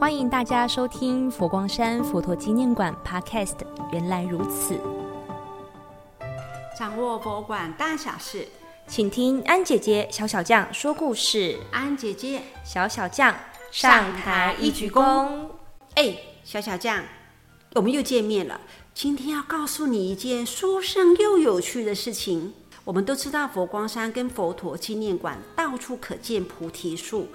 欢迎大家收听佛光山佛陀纪念馆 Podcast。原来如此，掌握博物馆大小事，请听安姐姐小小将说故事。安姐姐小小将上台一鞠躬。哎，小小将，我们又见面了。今天要告诉你一件殊胜又有趣的事情。我们都知道佛光山跟佛陀纪念馆到处可见菩提树。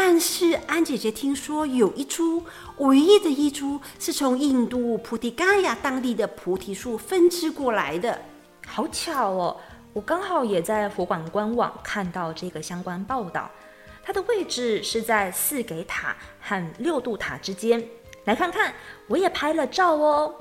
但是安姐姐听说有一株唯一的一株是从印度菩提伽亚当地的菩提树分支过来的，好巧哦！我刚好也在佛馆官网看到这个相关报道，它的位置是在四给塔和六度塔之间。来看看，我也拍了照哦，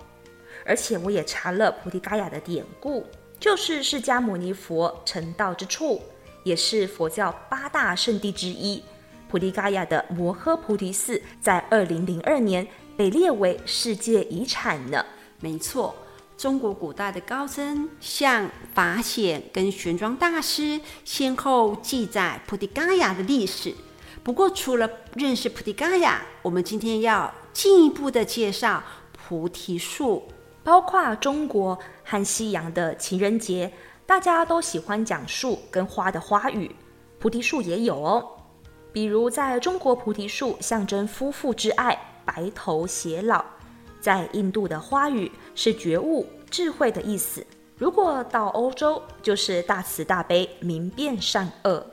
而且我也查了菩提伽亚的典故，就是释迦牟尼佛成道之处，也是佛教八大圣地之一。菩提伽亚的摩诃菩提寺在二零零二年被列为世界遗产呢。没错，中国古代的高僧像法显跟玄奘大师先后记载菩提伽亚的历史。不过，除了认识菩提伽亚，我们今天要进一步的介绍菩提树，包括中国和西洋的情人节，大家都喜欢讲树跟花的花语，菩提树也有哦。比如，在中国，菩提树象征夫妇之爱，白头偕老；在印度的花语是觉悟、智慧的意思。如果到欧洲，就是大慈大悲，明辨善恶。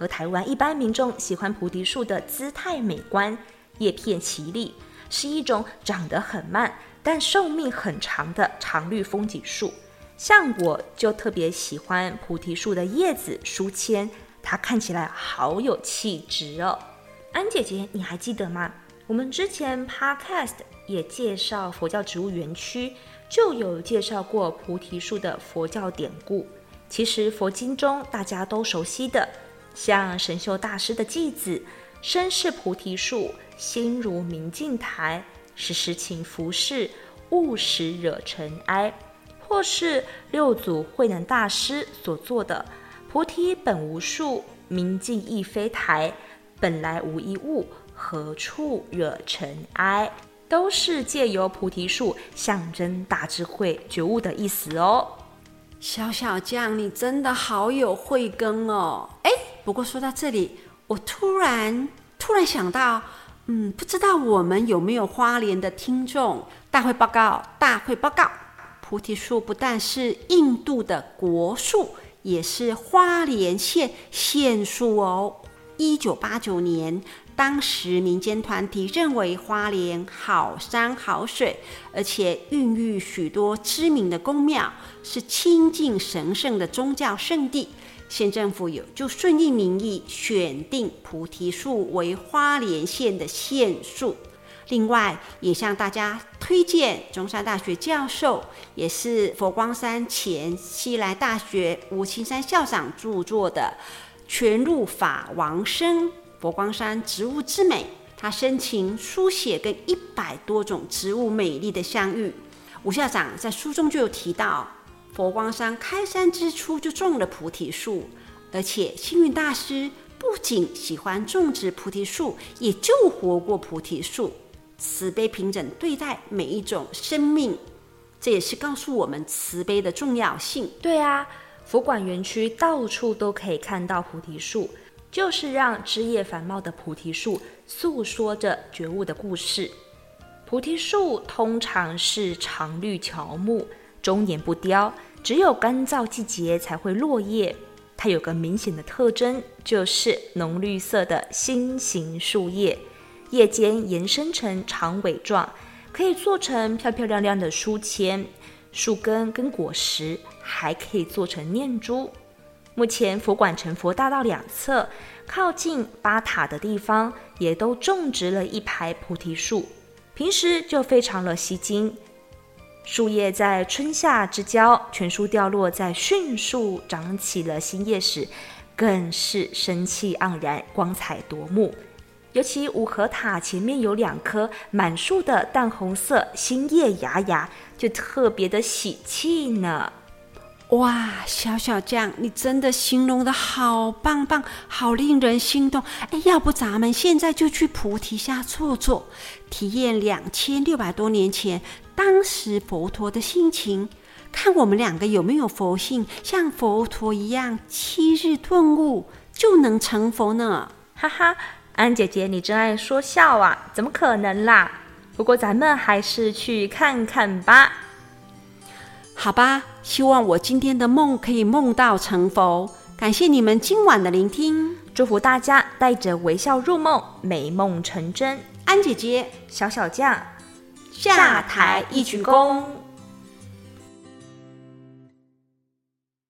而台湾一般民众喜欢菩提树的姿态美观，叶片奇丽，是一种长得很慢但寿命很长的常绿风景树。像我就特别喜欢菩提树的叶子书签。它看起来好有气质哦，安姐姐，你还记得吗？我们之前 podcast 也介绍佛教植物园区，就有介绍过菩提树的佛教典故。其实佛经中大家都熟悉的，像神秀大师的偈子“身是菩提树，心如明镜台，时时勤拂拭，勿使惹尘埃”，或是六祖慧能大师所做的。菩提本无树，明镜亦非台，本来无一物，何处惹尘埃？都是借由菩提树象征大智慧觉悟的意思哦。小小将，你真的好有慧根哦！哎，不过说到这里，我突然突然想到，嗯，不知道我们有没有花莲的听众？大会报告，大会报告，菩提树不但是印度的国树。也是花莲县县树哦。一九八九年，当时民间团体认为花莲好山好水，而且孕育许多知名的宫庙，是清净神圣的宗教圣地。县政府有就顺应民意，选定菩提树为花莲县的县树。另外，也向大家推荐中山大学教授，也是佛光山前西来大学吴青山校长著作的《全入法王生佛光山植物之美》，他深情书写跟一百多种植物美丽的相遇。吴校长在书中就有提到，佛光山开山之初就种了菩提树，而且星云大师不仅喜欢种植菩提树，也救活过菩提树。慈悲平等对待每一种生命，这也是告诉我们慈悲的重要性。对啊，佛馆园区到处都可以看到菩提树，就是让枝叶繁茂的菩提树诉说着觉悟的故事。菩提树通常是常绿乔木，终年不凋，只有干燥季节才会落叶。它有个明显的特征，就是浓绿色的心形树叶。叶尖延伸成长尾状，可以做成漂漂亮亮的书签。树根跟果实还可以做成念珠。目前佛馆成佛大道两侧，靠近八塔的地方，也都种植了一排菩提树，平时就非常的吸睛。树叶在春夏之交全数掉落，在迅速长起了新叶时，更是生气盎然，光彩夺目。尤其五合塔前面有两棵满树的淡红色新叶芽芽，就特别的喜气呢。哇，小小酱，你真的形容的好棒棒，好令人心动。哎，要不咱们现在就去菩提下坐坐，体验两千六百多年前当时佛陀的心情，看我们两个有没有佛性，像佛陀一样七日顿悟就能成佛呢？哈哈，安姐姐，你真爱说笑啊！怎么可能啦？不过咱们还是去看看吧。好吧，希望我今天的梦可以梦到成佛。感谢你们今晚的聆听，祝福大家带着微笑入梦，美梦成真。安姐姐，小小将，下台一鞠躬。